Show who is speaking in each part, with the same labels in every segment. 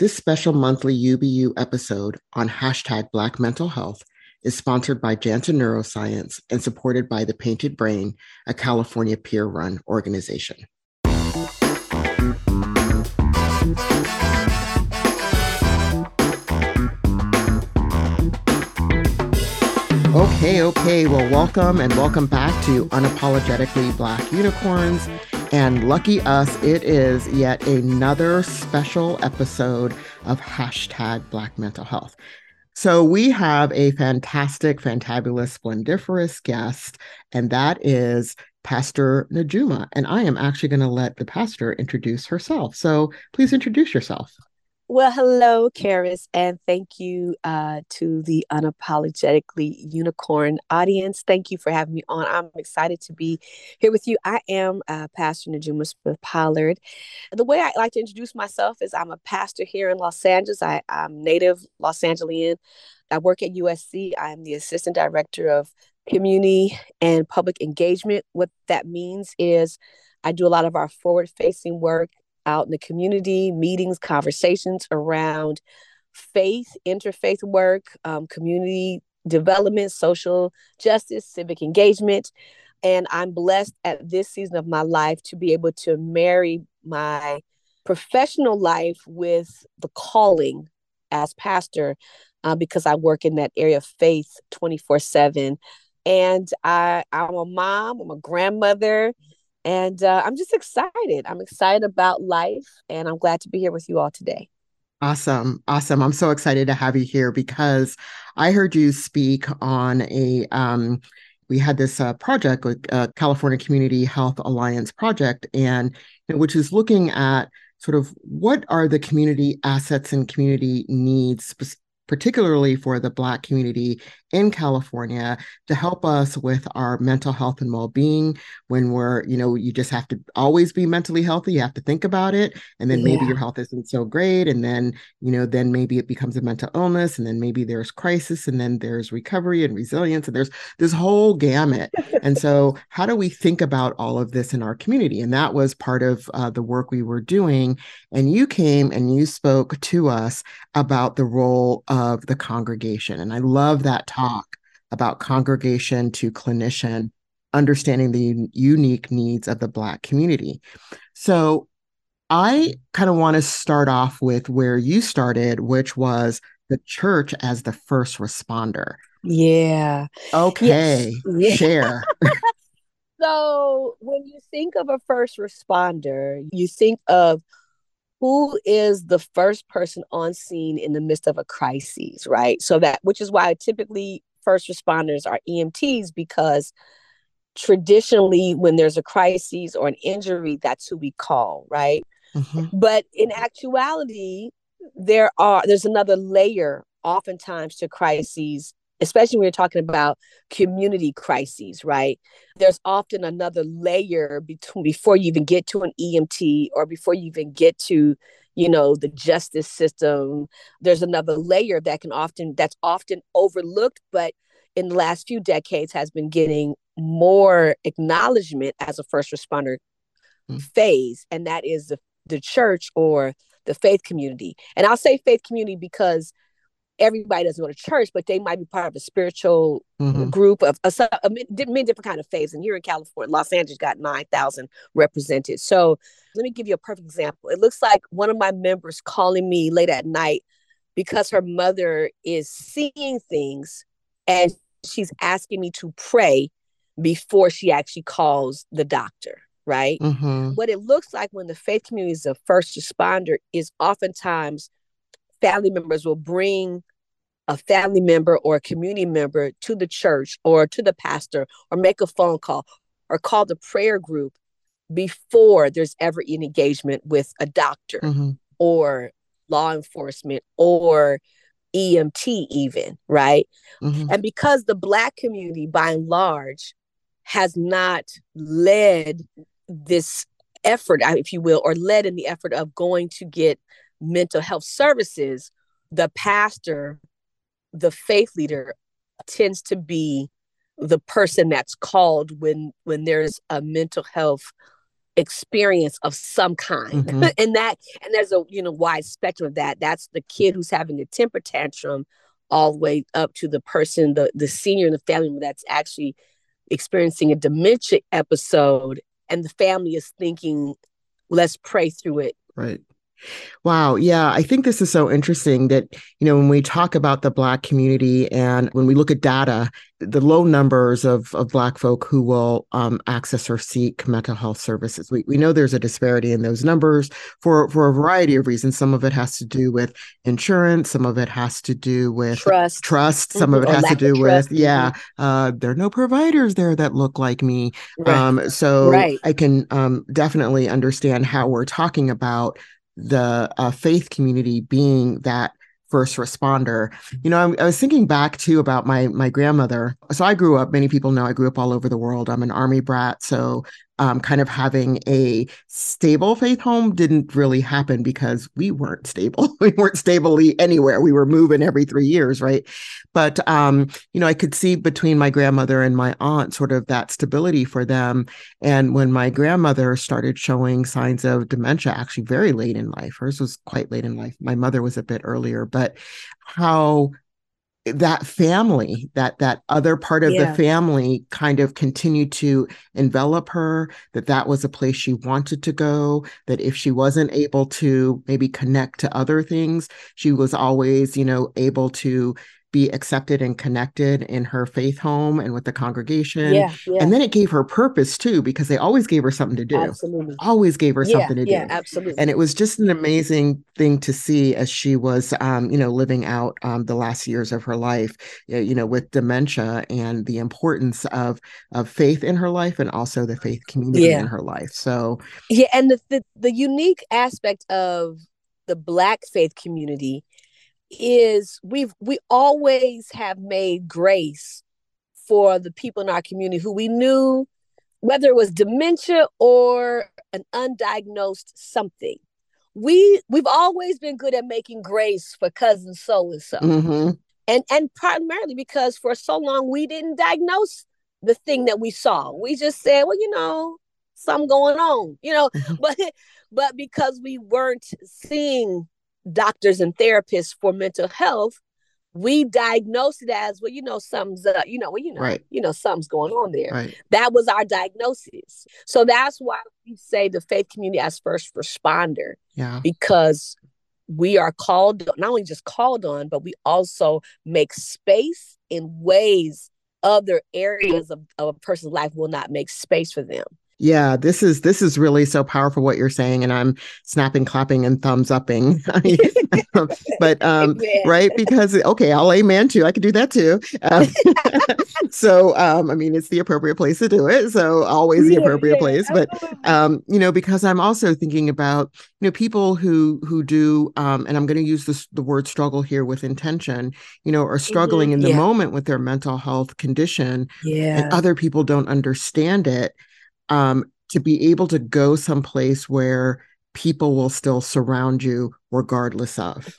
Speaker 1: This special monthly UBU episode on hashtag Black Mental Health is sponsored by Janssen Neuroscience and supported by The Painted Brain, a California peer run organization. Okay, okay. Well, welcome and welcome back to Unapologetically Black Unicorns. And lucky us, it is yet another special episode of hashtag Black Mental Health. So we have a fantastic, fantabulous, splendiferous guest, and that is Pastor Najuma. And I am actually going to let the pastor introduce herself. So please introduce yourself.
Speaker 2: Well, hello, Karis, and thank you uh, to the unapologetically unicorn audience. Thank you for having me on. I'm excited to be here with you. I am uh, Pastor Najuma Smith Pollard. The way I like to introduce myself is I'm a pastor here in Los Angeles. I, I'm native Los Angelian. I work at USC. I'm the assistant director of community and public engagement. What that means is I do a lot of our forward facing work out in the community, meetings, conversations around faith, interfaith work, um, community development, social justice, civic engagement. And I'm blessed at this season of my life to be able to marry my professional life with the calling as pastor uh, because I work in that area of faith 24 7. And I, I'm a mom, I'm a grandmother, and uh, I'm just excited. I'm excited about life, and I'm glad to be here with you all today.
Speaker 1: Awesome. Awesome. I'm so excited to have you here because I heard you speak on a, um, we had this uh, project uh, California Community Health Alliance project, and which is looking at sort of what are the community assets and community needs particularly for the Black community in California, to help us with our mental health and well being. When we're, you know, you just have to always be mentally healthy. You have to think about it. And then maybe yeah. your health isn't so great. And then, you know, then maybe it becomes a mental illness. And then maybe there's crisis. And then there's recovery and resilience. And there's this whole gamut. and so, how do we think about all of this in our community? And that was part of uh, the work we were doing. And you came and you spoke to us about the role of the congregation. And I love that talk about congregation to clinician, understanding the unique needs of the Black community. So I kind of want to start off with where you started, which was the church as the first responder.
Speaker 2: Yeah.
Speaker 1: Okay. Yeah. Share.
Speaker 2: so when you think of a first responder, you think of who is the first person on scene in the midst of a crisis, right? So that, which is why typically first responders are EMTs because traditionally when there's a crisis or an injury, that's who we call, right? Mm-hmm. But in actuality, there are there's another layer oftentimes to crises especially when you're talking about community crises, right? There's often another layer between before you even get to an EMT or before you even get to, you know, the justice system. There's another layer that can often that's often overlooked, but in the last few decades has been getting more acknowledgement as a first responder mm. phase, and that is the the church or the faith community. And I'll say faith community because everybody doesn't go to church, but they might be part of a spiritual mm-hmm. group of a, a, a, many different kind of faiths. And here in California, Los Angeles got 9,000 represented. So let me give you a perfect example. It looks like one of my members calling me late at night because her mother is seeing things and she's asking me to pray before she actually calls the doctor right? Mm-hmm. What it looks like when the faith community is a first responder is oftentimes family members will bring a family member or a community member to the church or to the pastor or make a phone call or call the prayer group before there's ever an engagement with a doctor mm-hmm. or law enforcement or EMT, even, right? Mm-hmm. And because the Black community, by and large, has not led this effort, if you will, or led in the effort of going to get mental health services, the pastor, the faith leader tends to be the person that's called when when there's a mental health experience of some kind. Mm-hmm. and that and there's a you know wide spectrum of that. That's the kid who's having a temper tantrum all the way up to the person the the senior in the family that's actually experiencing a dementia episode and the family is thinking let's pray through it.
Speaker 1: Right Wow. Yeah. I think this is so interesting that, you know, when we talk about the Black community and when we look at data, the low numbers of, of Black folk who will um, access or seek mental health services, we, we know there's a disparity in those numbers for, for a variety of reasons. Some of it has to do with insurance, some of it has to do with
Speaker 2: trust,
Speaker 1: trust. some mm-hmm. of it has to do with, yeah, mm-hmm. uh, there are no providers there that look like me. Right. Um, so right. I can um, definitely understand how we're talking about the uh, faith community being that first responder. You know, I, I, was thinking back too about my my grandmother. So I grew up. Many people know I grew up all over the world. I'm an army brat, so um, kind of having a stable faith home didn't really happen because we weren't stable. we weren't stably anywhere. We were moving every three years, right? But um, you know, I could see between my grandmother and my aunt sort of that stability for them. And when my grandmother started showing signs of dementia, actually very late in life, hers was quite late in life. My mother was a bit earlier, but how that family that that other part of yeah. the family kind of continued to envelop her that that was a place she wanted to go that if she wasn't able to maybe connect to other things she was always you know able to be accepted and connected in her faith home and with the congregation.
Speaker 2: Yeah, yeah.
Speaker 1: And then it gave her purpose too, because they always gave her something to do.
Speaker 2: Absolutely.
Speaker 1: Always gave her
Speaker 2: yeah,
Speaker 1: something to do.
Speaker 2: Yeah, absolutely.
Speaker 1: And it was just an amazing thing to see as she was, um, you know, living out um, the last years of her life, you know, with dementia and the importance of of faith in her life and also the faith community in her life. So
Speaker 2: yeah, and the, the the unique aspect of the Black faith community is we've we always have made grace for the people in our community who we knew whether it was dementia or an undiagnosed something. We we've always been good at making grace for cousin so and so. And and primarily because for so long we didn't diagnose the thing that we saw. We just said well you know something going on you know? Mm-hmm. but but because we weren't seeing doctors and therapists for mental health, we diagnosed it as well, you know, something's up, you know, well, you know, right. you know, something's going on there.
Speaker 1: Right.
Speaker 2: That was our diagnosis. So that's why we say the faith community as first responder.
Speaker 1: Yeah.
Speaker 2: Because we are called not only just called on, but we also make space in ways other areas of, of a person's life will not make space for them.
Speaker 1: Yeah, this is this is really so powerful what you're saying, and I'm snapping, clapping, and thumbs upping. but um, right because okay, I'll amen too. I could do that too. Um, so um, I mean, it's the appropriate place to do it. So always the appropriate yeah, place. But um, you know, because I'm also thinking about you know people who who do, um, and I'm going to use this the word struggle here with intention. You know, are struggling mm-hmm, in the yeah. moment with their mental health condition.
Speaker 2: Yeah,
Speaker 1: and other people don't understand it um, to be able to go someplace where people will still surround you regardless of.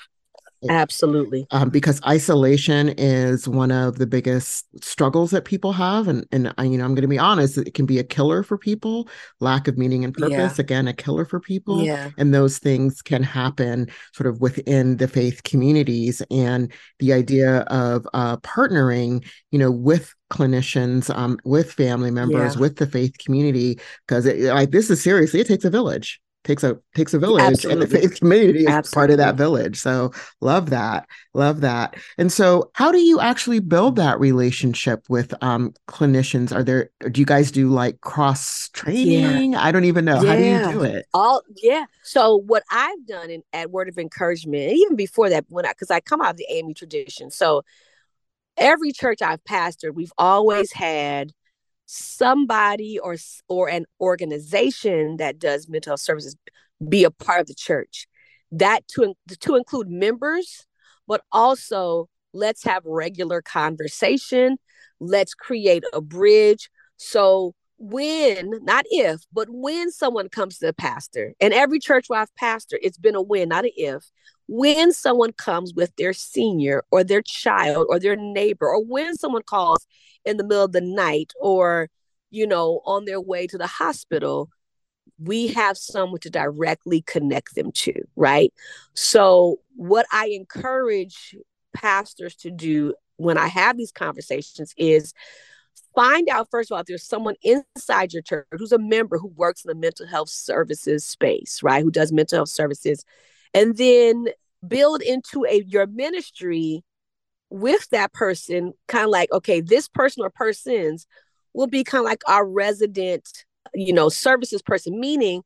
Speaker 2: Absolutely.
Speaker 1: Um, because isolation is one of the biggest struggles that people have. And, and I, you know, I'm going to be honest, it can be a killer for people. Lack of meaning and purpose, yeah. again, a killer for people.
Speaker 2: Yeah.
Speaker 1: And those things can happen sort of within the faith communities. And the idea of uh, partnering, you know, with clinicians, um, with family members, yeah. with the faith community, because like this is seriously, it takes a village takes a takes a village Absolutely. and the faith community is Absolutely. part of that village so love that love that and so how do you actually build that relationship with um clinicians are there do you guys do like cross training yeah. i don't even know yeah. how do you do it
Speaker 2: all yeah so what i've done in, at word of encouragement even before that when i because i come out of the ame tradition so every church i've pastored we've always had somebody or or an organization that does mental health services be a part of the church. That to to include members but also let's have regular conversation. Let's create a bridge. So when not if but when someone comes to the pastor and every church where i've pastored it's been a when not an if when someone comes with their senior or their child or their neighbor or when someone calls in the middle of the night or you know on their way to the hospital we have someone to directly connect them to, right? So, what I encourage pastors to do when I have these conversations is find out first of all if there's someone inside your church who's a member who works in the mental health services space, right? Who does mental health services, and then build into a your ministry with that person, kind of like, okay, this person or persons will be kind of like our resident, you know, services person, meaning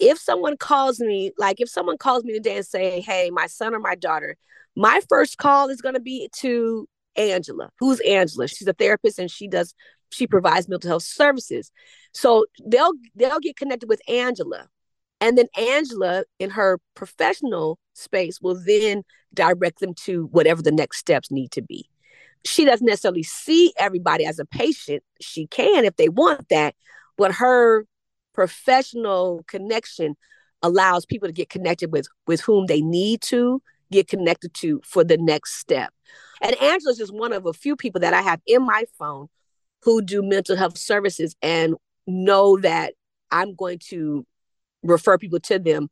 Speaker 2: if someone calls me, like if someone calls me today and say, hey, my son or my daughter, my first call is going to be to Angela. Who's Angela? She's a therapist and she does she provides mental health services. So they'll they'll get connected with Angela. And then Angela in her professional space will then direct them to whatever the next steps need to be. She doesn't necessarily see everybody as a patient. She can if they want that, but her professional connection allows people to get connected with with whom they need to get connected to for the next step. And Angela's just one of a few people that I have in my phone who do mental health services and know that I'm going to refer people to them,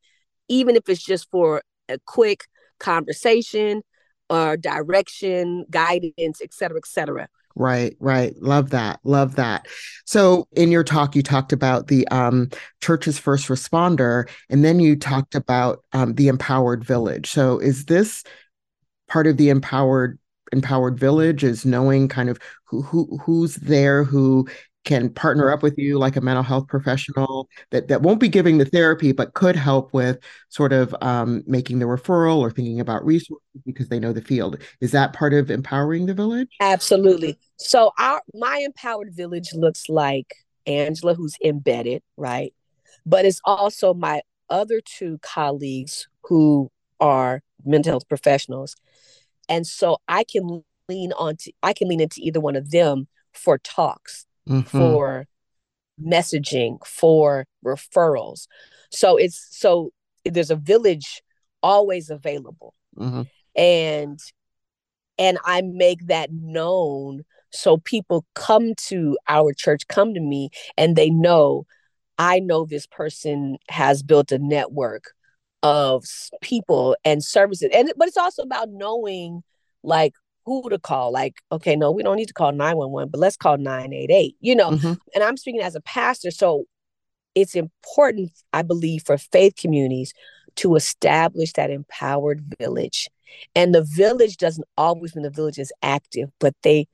Speaker 2: even if it's just for a quick conversation or direction, guidance, et cetera, et cetera.
Speaker 1: Right, right. Love that. Love that. So in your talk, you talked about the um, church's first responder, and then you talked about um, the empowered village. So is this part of the empowered empowered village? Is knowing kind of who who who's there, who can partner up with you like a mental health professional that, that won't be giving the therapy but could help with sort of um, making the referral or thinking about resources because they know the field. Is that part of empowering the village?
Speaker 2: Absolutely. So our my empowered village looks like angela who's embedded right? But it's also my other two colleagues who are mental health professionals. And so i can lean on to i can lean into either one of them for talks mm-hmm. for messaging, for referrals. So it's so there's a village always available. Mm-hmm. And and I make that known so people come to our church, come to me, and they know I know this person has built a network of people and services. And but it's also about knowing like who to call. Like, okay, no, we don't need to call 911, but let's call 988, you know. Mm-hmm. And I'm speaking as a pastor. So it's important, I believe, for faith communities to establish that empowered village. And the village doesn't always mean the village is active, but they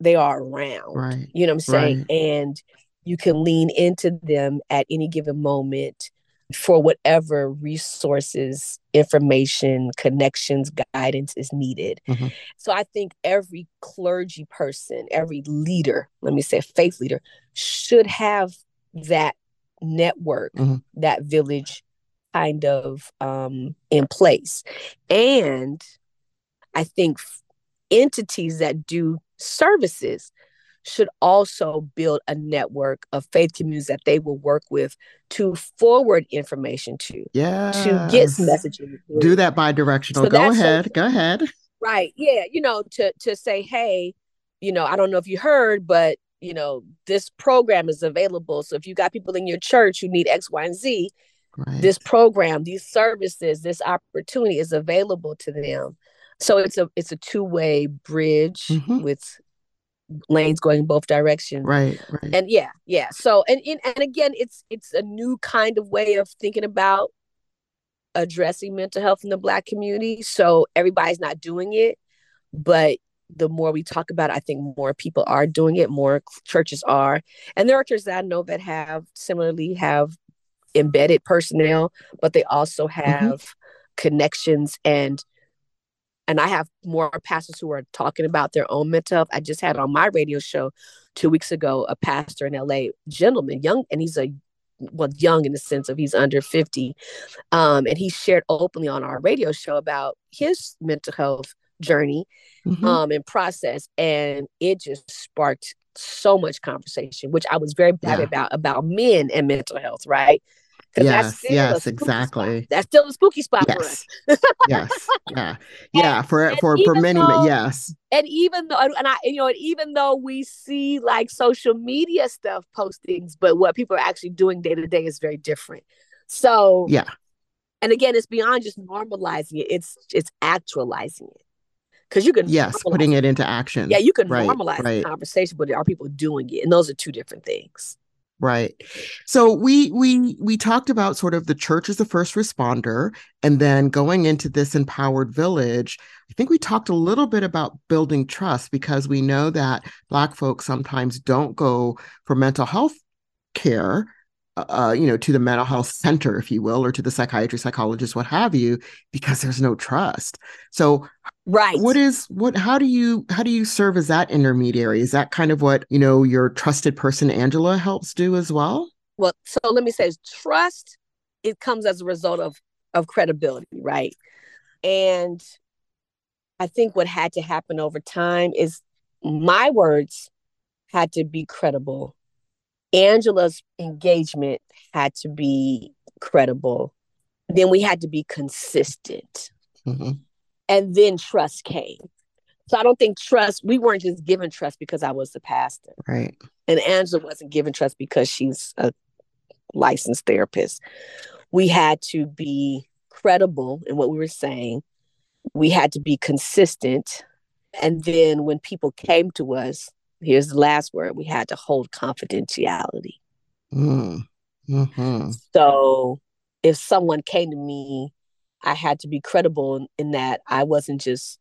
Speaker 2: they are around. Right. You know what I'm saying? Right. And you can lean into them at any given moment for whatever resources, information, connections, guidance is needed. Mm-hmm. So I think every clergy person, every leader, let me say faith leader, should have that network, mm-hmm. that village kind of um, in place. And I think entities that do services should also build a network of faith communities that they will work with to forward information to.
Speaker 1: Yeah.
Speaker 2: To get messaging.
Speaker 1: Do that bi-directional. So Go ahead. Go ahead.
Speaker 2: Right. Yeah. You know, to to say, hey, you know, I don't know if you heard, but you know, this program is available. So if you got people in your church who need X, Y, and Z, right. this program, these services, this opportunity is available to them. So it's a it's a two-way bridge mm-hmm. with lanes going both directions
Speaker 1: right, right.
Speaker 2: and yeah yeah so and, and and again it's it's a new kind of way of thinking about addressing mental health in the black community so everybody's not doing it but the more we talk about it i think more people are doing it more churches are and there are churches that i know that have similarly have embedded personnel but they also mm-hmm. have mm-hmm. connections and and I have more pastors who are talking about their own mental health. I just had on my radio show two weeks ago a pastor in LA, gentleman, young, and he's a well, young in the sense of he's under 50. Um, and he shared openly on our radio show about his mental health journey mm-hmm. um, and process. And it just sparked so much conversation, which I was very happy yeah. about, about men and mental health, right?
Speaker 1: Yes, yes, exactly.
Speaker 2: Spot. That's still a spooky spot yes.
Speaker 1: for us. yes, yeah, yeah. And, for for for many, though, yes.
Speaker 2: And even though, and I, you know, and even though we see like social media stuff postings, but what people are actually doing day to day is very different. So
Speaker 1: yeah,
Speaker 2: and again, it's beyond just normalizing it; it's it's actualizing it because you can
Speaker 1: yes putting it into action
Speaker 2: yeah you can right, normalize right. the conversation but are people doing it and those are two different things
Speaker 1: right so we we we talked about sort of the church as the first responder and then going into this empowered village i think we talked a little bit about building trust because we know that black folks sometimes don't go for mental health care uh, you know, to the mental health center, if you will, or to the psychiatry, psychologist, what have you, because there's no trust. So,
Speaker 2: right,
Speaker 1: what is what? How do you how do you serve as that intermediary? Is that kind of what you know your trusted person Angela helps do as well?
Speaker 2: Well, so let me say, trust it comes as a result of of credibility, right? And I think what had to happen over time is my words had to be credible Angela's engagement had to be credible. Then we had to be consistent. Mm-hmm. And then trust came. So I don't think trust, we weren't just given trust because I was the pastor.
Speaker 1: Right.
Speaker 2: And Angela wasn't given trust because she's a licensed therapist. We had to be credible in what we were saying. We had to be consistent. And then when people came to us, here's the last word we had to hold confidentiality
Speaker 1: mm. mm-hmm.
Speaker 2: so if someone came to me i had to be credible in, in, that i wasn't just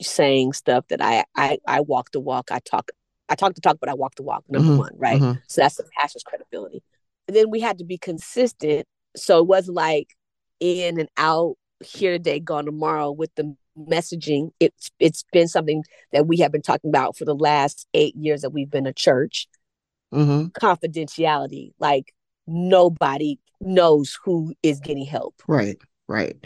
Speaker 2: saying stuff that i i, I walk the walk. I talk i talk the talk but i walk the walk number mm-hmm. one right? mm-hmm. so that's the pastor's credibility. And then we had to be consistent. So it wasn't like in and out here today gone tomorrow with the messaging. It's it's been something that we have been talking about for the last eight years that we've been a church. Mm-hmm. confidentiality like nobody knows who is getting help.
Speaker 1: Right right.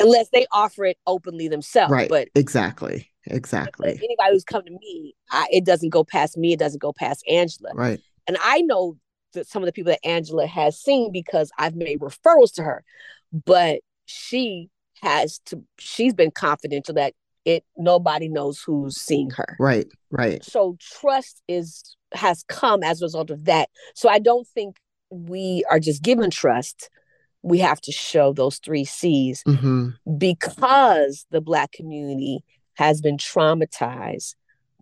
Speaker 2: Unless they offer it openly themselves
Speaker 1: right.
Speaker 2: but
Speaker 1: exactly. Exactly.
Speaker 2: Anybody who's come to me I, it doesn't go past me it doesn't go past angela.
Speaker 1: Right.
Speaker 2: And i know that some of the people that angela has seen because i've made referrals to her but she has to she's been confidential that it nobody knows who's seeing her.
Speaker 1: Right right.
Speaker 2: So trust is has come as a result of that. So i don't think we are just given trust we have to show those three c's mm-hmm. because the black community has been traumatized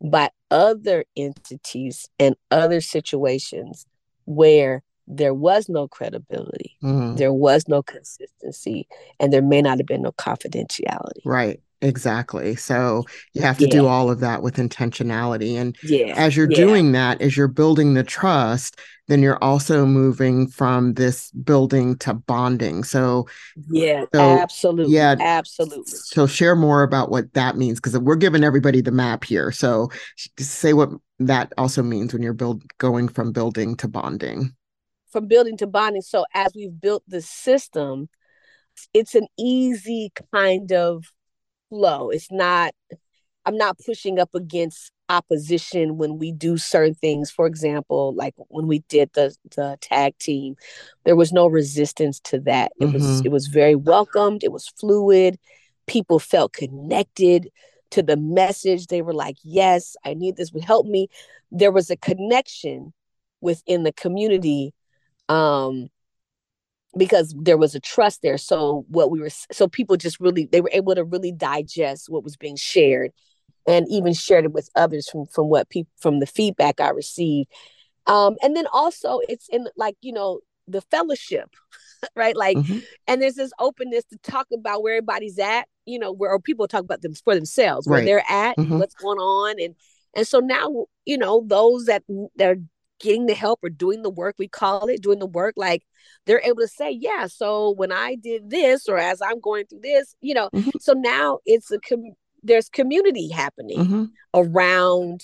Speaker 2: by other entities and other situations where there was no credibility, mm-hmm. there was no consistency, and there may not have been no confidentiality.
Speaker 1: Right. Exactly. So you have to yeah. do all of that with intentionality. And
Speaker 2: yeah.
Speaker 1: as you're
Speaker 2: yeah.
Speaker 1: doing that, as you're building the trust, then you're also moving from this building to bonding. So
Speaker 2: yeah, so, absolutely. Yeah, absolutely.
Speaker 1: So share more about what that means because we're giving everybody the map here. So say what that also means when you're build going from building to bonding
Speaker 2: from building to bonding. So as we've built the system, it's an easy kind of flow. It's not, I'm not pushing up against opposition when we do certain things. For example, like when we did the the tag team, there was no resistance to that. It mm-hmm. was it was very welcomed, it was fluid. People felt connected to the message. They were like, yes, I need this would help me. There was a connection within the community um because there was a trust there. So what we were so people just really they were able to really digest what was being shared and even shared it with others from from what people from the feedback i received. Um and then also it's in like you know the fellowship right? Like mm-hmm. and there's this openness to talk about where everybody's at you know where people talk about them for themselves where they're at mm-hmm. what's going on. And and so now you know those that that are getting the help or doing the work we call it doing the work like they're able to say yeah so when i did this or as i'm going through this you know mm-hmm. so now it's a com- there's community happening mm-hmm. around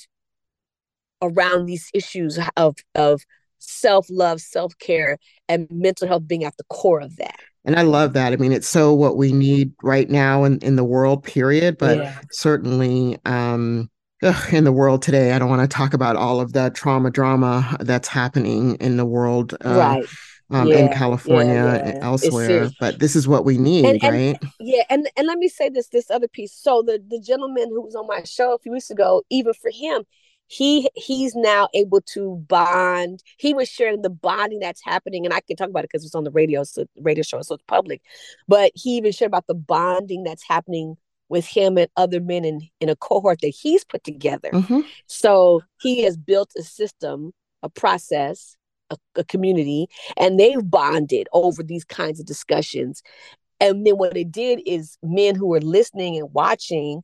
Speaker 2: around these issues of of self-love self-care and mental health being at the core of that
Speaker 1: and i love that i mean it's so what we need right now in, in the world period but yeah. certainly um ugh, in the world today. I don't want to talk about all of the trauma drama that's happening in the world.
Speaker 2: Uh, right.
Speaker 1: um, yeah, in California yeah, yeah. and elsewhere. But this is what we need,
Speaker 2: and, and,
Speaker 1: right?
Speaker 2: Yeah, and and let me say this this other piece. So the the gentleman who was on my show a few weeks ago, even for him, he he's now able to bond. He was sharing the bonding that's happening, and I can talk about it because it's on the radio, so radio show, so it's public. But he even shared about the bonding that's happening with him and other men in, in a cohort that he's put together. Mm-hmm. So he has built a system, a process, a, a, community, and they've bonded over these kinds of discussions. And then what it did is men who were listening and watching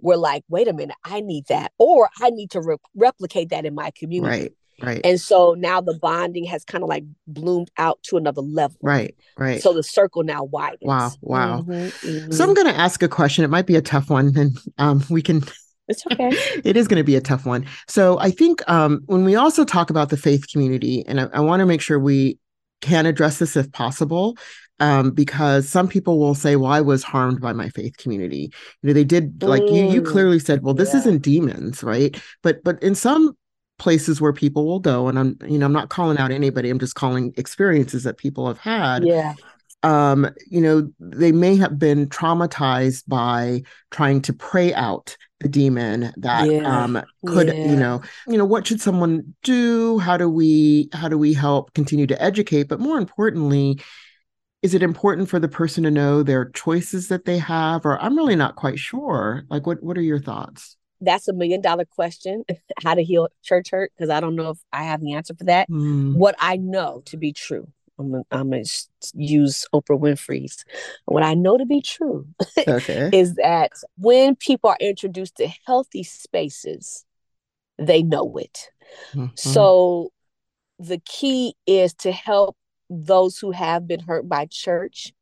Speaker 2: were like, wait a minute, I need that, or I need to re- replicate that in my community.
Speaker 1: Right. Right.
Speaker 2: And so now the bonding has kind of like bloomed out to another level.
Speaker 1: Right. Right.
Speaker 2: So the circle now widens.
Speaker 1: Wow. Wow. Mm-hmm, mm-hmm. So I'm going to ask a question. It might be a tough one, and um, we can.
Speaker 2: It's okay.
Speaker 1: it is going to be a tough one. So I think um, when we also talk about the faith community, and I, I want to make sure we can address this if possible, um, because some people will say, "Well, I was harmed by my faith community." You know, they did like mm, you. You mm, clearly said, "Well, this yeah. isn't demons, right?" But but in some places where people will go, and I'm you know I'm not calling out anybody. I'm just calling experiences that people have had.
Speaker 2: Yeah.
Speaker 1: Um, you know, they may have been traumatized by trying to pray out the demon that yeah. um could yeah. you know you know what should someone do how do we how do we help continue to educate but more importantly is it important for the person to know their choices that they have or i'm really not quite sure like what what are your thoughts
Speaker 2: that's a million dollar question how to heal church hurt because i don't know if i have the answer for that mm. what i know to be true i'm gonna, I'm gonna use oprah winfrey's what i know to be true okay. is that when people are introduced to healthy spaces they know it mm-hmm. so the key is to help those who have been hurt by church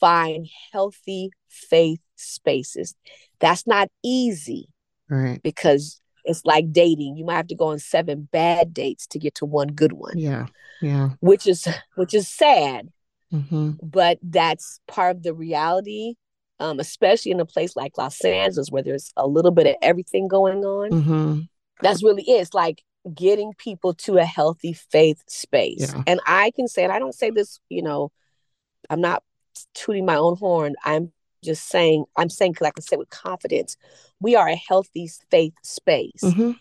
Speaker 2: find healthy faith spaces. That's not easy.
Speaker 1: Right.
Speaker 2: Because it's like dating. You might have to go on seven bad dates to get to one good one.
Speaker 1: Yeah. Yeah.
Speaker 2: Which is which is sad. Mm-hmm. But that's part of the reality. Um, especially in a place like Los Angeles where there's a little bit of everything going on. Mm-hmm. That's really it. It's like getting people to a healthy faith space. Yeah. And I can say, and I don't say this, you know, I'm not tooting my own horn. I'm just saying, I'm saying because I can say with confidence, we are a healthy faith space.
Speaker 1: Mm-hmm.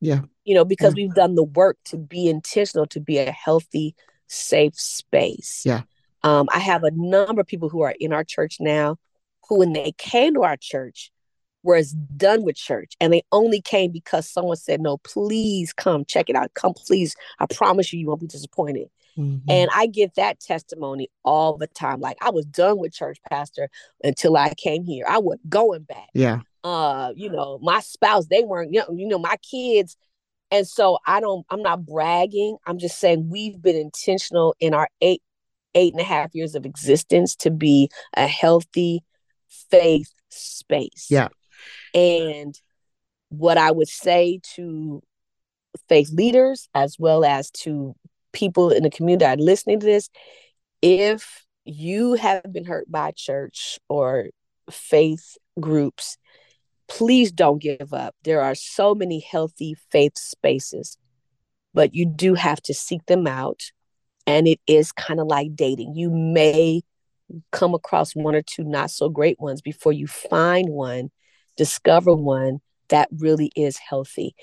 Speaker 1: Yeah.
Speaker 2: You know, because yeah. we've done the work to be intentional to be a healthy, safe space.
Speaker 1: Yeah.
Speaker 2: Um, I have a number of people who are in our church now who, when they came to our church, was done with church and they only came because someone said no please come check it out come please i promise you you won't be disappointed mm-hmm. and i get that testimony all the time like i was done with church pastor until i came here. I was going back.
Speaker 1: Yeah.
Speaker 2: Uh you know my spouse they weren't you know, you know my kids. And so i don't i'm not bragging. I'm just saying we've been intentional in our eight eight and a half years of existence to be a healthy faith space.
Speaker 1: Yeah.
Speaker 2: And what I would say to faith leaders as well as to people in the community that are listening to this, if you have been hurt by church or faith groups, please don't give up. There are so many healthy faith spaces, but you do have to seek them out. And it is kind of like dating. You may come across one or two not so great ones before you find one discover one that really is healthy.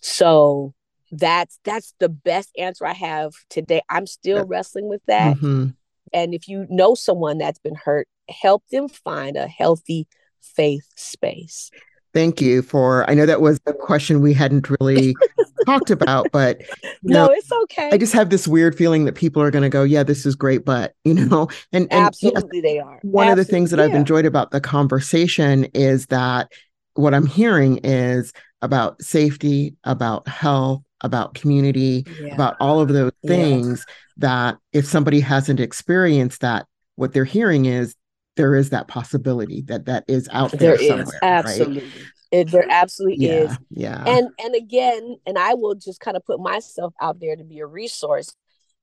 Speaker 2: So that's that's the best answer I have today. I'm still wrestling with that. Mm-hmm. And if you know someone that's been hurt, help them find a healthy faith space.
Speaker 1: Thank you for I know that was a question we hadn't really talked about, but
Speaker 2: no, know, it's okay.
Speaker 1: I just have this weird feeling that people are going to go, yeah, this is great, but you know, and, and
Speaker 2: absolutely they are.
Speaker 1: One
Speaker 2: absolutely,
Speaker 1: of the things that yeah. I've enjoyed about the conversation is that what I'm hearing is about safety, about health, about community, yeah. about all of those things yeah. that if somebody hasn't experienced that, what they're hearing is there is that possibility that that is out there, there somewhere. Is,
Speaker 2: absolutely.
Speaker 1: Right?
Speaker 2: It, there absolutely
Speaker 1: yeah,
Speaker 2: is.
Speaker 1: Yeah.
Speaker 2: And and again, and I will just kind of put myself out there to be a resource,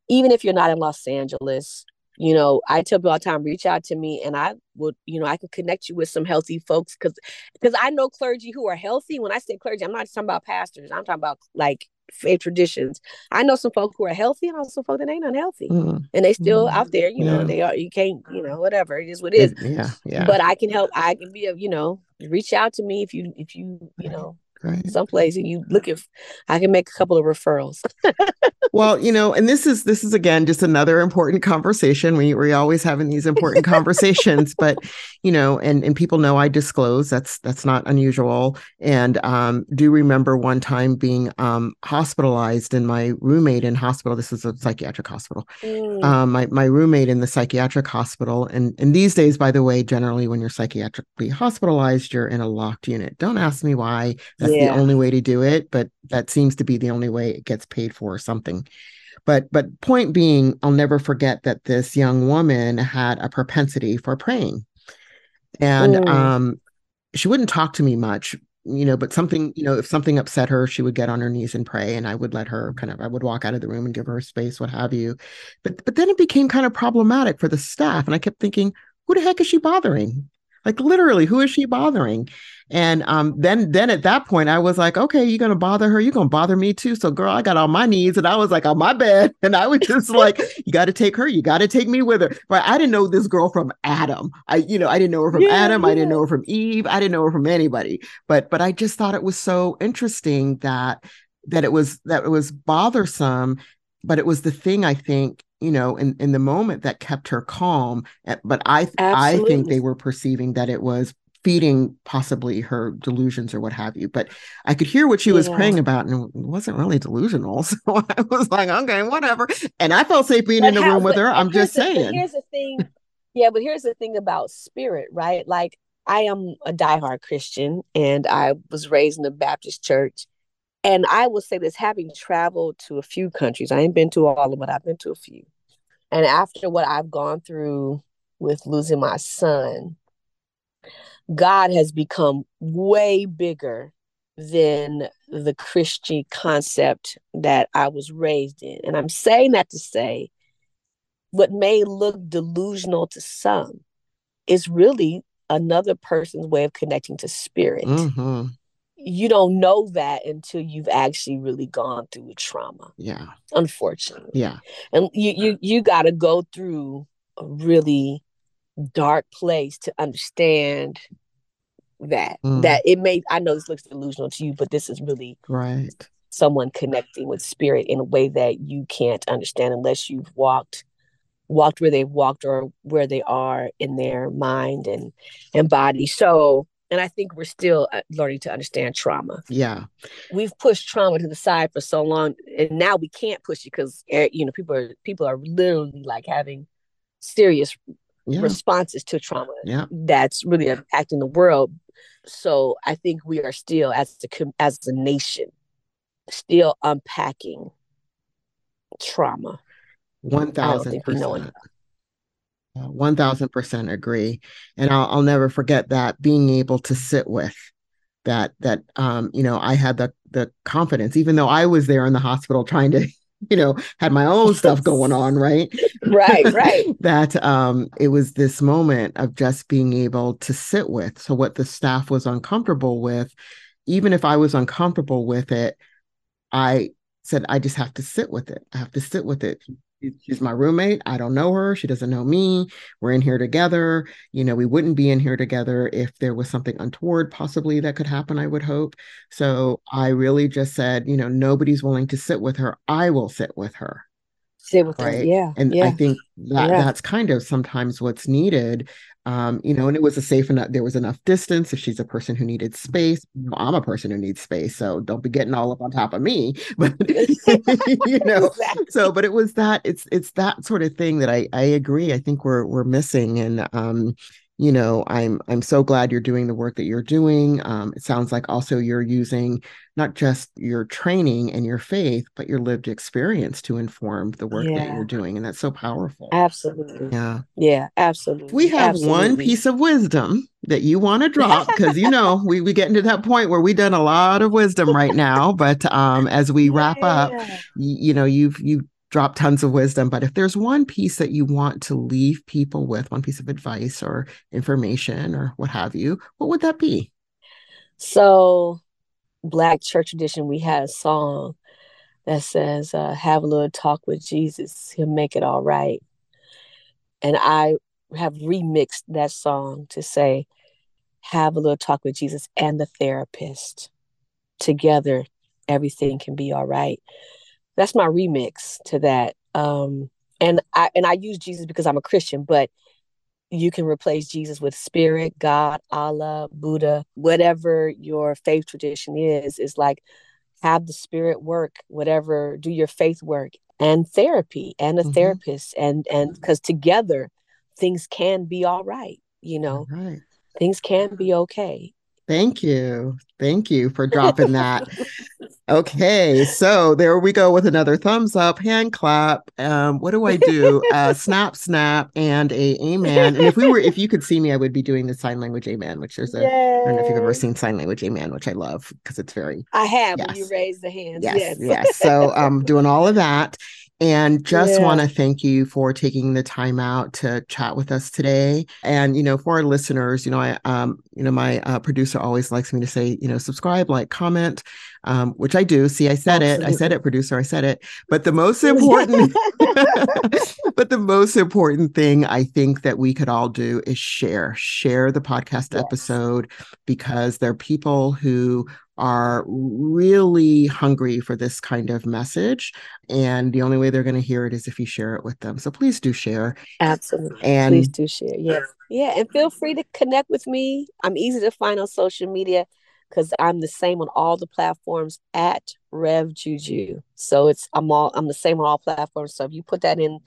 Speaker 2: even if you're not in Los Angeles. You know, I tell people all the time, reach out to me, and I would, you know, I can connect you with some healthy folks because because I know clergy who are healthy. When I say clergy, I'm not talking about pastors. I'm talking about like faith traditions. I know some folk who are healthy, and also some folk that ain't unhealthy, mm. and they still mm. out there. You know, they are. You can't. You know, whatever. It is what it is.
Speaker 1: Yeah, yeah.
Speaker 2: But I can help. I can be a. You know, reach out to me if you if you you know right. someplace and you look if i can make a couple of referrals
Speaker 1: well you know and this is this is again just another important conversation we, we're always having these important conversations but you know and and people know i disclose that's that's not unusual and um, do remember one time being um, hospitalized and my roommate in hospital this is a psychiatric hospital mm. um, my, my roommate in the psychiatric hospital and and these days by the way generally when you're psychiatrically hospitalized you're in a locked unit don't ask me why that's yeah. the only way to do it, but that seems to be the only way it gets paid for or something. But but point being, I'll never forget that this young woman had a propensity for praying. And mm. um she wouldn't talk to me much, you know, but something, you know, if something upset her, she would get on her knees and pray and I would let her kind of I would walk out of the room and give her space, what have you. But but then it became kind of problematic for the staff. And I kept thinking, who the heck is she bothering? Like literally, who is she bothering? And um, then then at that point, I was like, okay, you're gonna bother her, you're gonna bother me too. So girl, I got on my knees and I was like on my bed, and I was just like, you got to take her, you got to take me with her. But I didn't know this girl from Adam. I, you know, I didn't know her from yeah, Adam, yeah. I didn't know her from Eve, I didn't know her from anybody. But but I just thought it was so interesting that that it was that it was bothersome, but it was the thing I think you know in in the moment that kept her calm eh, but i Absolutely. i think they were perceiving that it was feeding possibly her delusions or what have you but i could hear what she was praying about and it wasn't really delusional so i was like okay whatever and i felt safe being but in the how, room with her i'm just
Speaker 2: the,
Speaker 1: saying
Speaker 2: here's the thing yeah but here's the thing about spirit right like i am a diehard christian and i was raised in a baptist church and I will say this having traveled to a few countries, I ain't been to all of them, but I've been to a few. And after what I've gone through with losing my son, God has become way bigger than the Christian concept that I was raised in. And I'm saying that to say what may look delusional to some is really another person's way of connecting to spirit. Mm-hmm you don't know that until you've actually really gone through a trauma.
Speaker 1: Yeah.
Speaker 2: Unfortunately.
Speaker 1: Yeah.
Speaker 2: And you you you got to go through a really dark place to understand that mm. that it may I know this looks delusional to you, but this is really
Speaker 1: right.
Speaker 2: Someone connecting with spirit in a way that you can't understand unless you've walked walked where they've walked or where they are in their mind and and body. So and I think we're still uh, learning to understand trauma.
Speaker 1: Yeah,
Speaker 2: we've pushed trauma to the side for so long, and now we can't push it because eh, you know people are people are literally like having serious yeah. responses to trauma.
Speaker 1: Yeah,
Speaker 2: that's really impacting the world. So I think we are still as a as a nation still unpacking trauma.
Speaker 1: One thousand percent. 1000% agree and I'll, I'll never forget that being able to sit with that that um you know i had the the confidence even though i was there in the hospital trying to you know had my own stuff going on right?
Speaker 2: Right right.
Speaker 1: That um it was this moment of just being able to sit with. So what the staff was uncomfortable with even if i was uncomfortable with it i said i just have to sit with it. I have to sit with it she's my roommate. I don't know her. She doesn't know me. We're in here together. You know, we wouldn't be in here together if there was something untoward possibly that could happen, I would hope. So I really just said, you know, nobody's willing to sit with her. I will sit with her.
Speaker 2: Sit with right? her. Yeah.
Speaker 1: And
Speaker 2: yeah.
Speaker 1: I think that yeah. that's kind of sometimes what's needed um, you know, and it was a safe enough, there was enough distance. If she's a person who needed space, you know, I'm a person who needs space. So don't be getting all up on top of me. But you know, exactly. so but it was that it's it's that sort of thing that I I agree. I think we're we're missing. And um, you know i'm i'm so glad you're doing the work that you're doing um, it sounds like also you're using not just your training and your faith but your lived experience to inform the work yeah. that you're doing and that's so powerful
Speaker 2: absolutely
Speaker 1: yeah
Speaker 2: yeah absolutely
Speaker 1: we have
Speaker 2: absolutely.
Speaker 1: one piece of wisdom that you want to drop because you know we we get into that point where we've done a lot of wisdom right now but um as we wrap yeah. up you, you know you've you've drop tons of wisdom, but if there's one piece that you want to leave people with, one piece of advice or information or what have you, what would that be?
Speaker 2: So, Black Church Tradition, we had a song that says, uh, Have a little talk with Jesus, he'll make it all right. And I have remixed that song to say, Have a little talk with Jesus and the therapist. Together, everything can be all right. That's my remix to that. Um, and I and I use Jesus because I'm a Christian, but you can replace Jesus with spirit, God, Allah, Buddha, whatever your faith tradition is, is like have the spirit work, whatever, do your faith work and therapy and a mm-hmm. therapist and and because together things can be all right, you know. Right. Things can be okay.
Speaker 1: Thank you. Thank you for dropping that. okay, so there we go with another thumbs up, hand clap. Um, what do I do? Uh, snap, snap, and a amen. And if we were, if you could see me, I would be doing the sign language amen, which there's a. Yay. I don't know if you've ever seen sign language amen, which I love because it's very.
Speaker 2: I have. Yes. you raise the hands.
Speaker 1: Yes, yes. yes. So I'm um, doing all of that. And just yeah. want to thank you for taking the time out to chat with us today. And, you know, for our listeners, you know, I, um, you know, my uh, producer always likes me to say, you know, subscribe, like, comment, um, which I do. See, I said Absolutely. it. I said it, producer. I said it. But the most important, but the most important thing I think that we could all do is share, share the podcast yes. episode because there are people who are really hungry for this kind of message. And the only way they're going to hear it is if you share it with them. So please do share.
Speaker 2: Absolutely. And please do share. Yes. Yeah. And feel free to connect with me. I'm easy to find on social media because I'm the same on all the platforms at Rev Juju. So it's I'm all I'm the same on all platforms. So if you put that in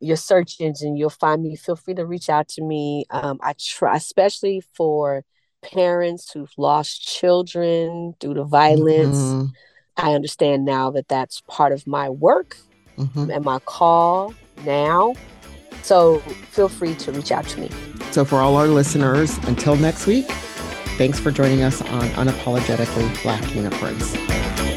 Speaker 2: your search engine, you'll find me. Feel free to reach out to me. Um, I try, especially for parents who've lost children due to violence. Mm-hmm. I understand now that that's part of my work mm-hmm. and my call now. So feel free to reach out to me.
Speaker 1: So, for all our listeners, until next week, thanks for joining us on Unapologetically Black Unicorns.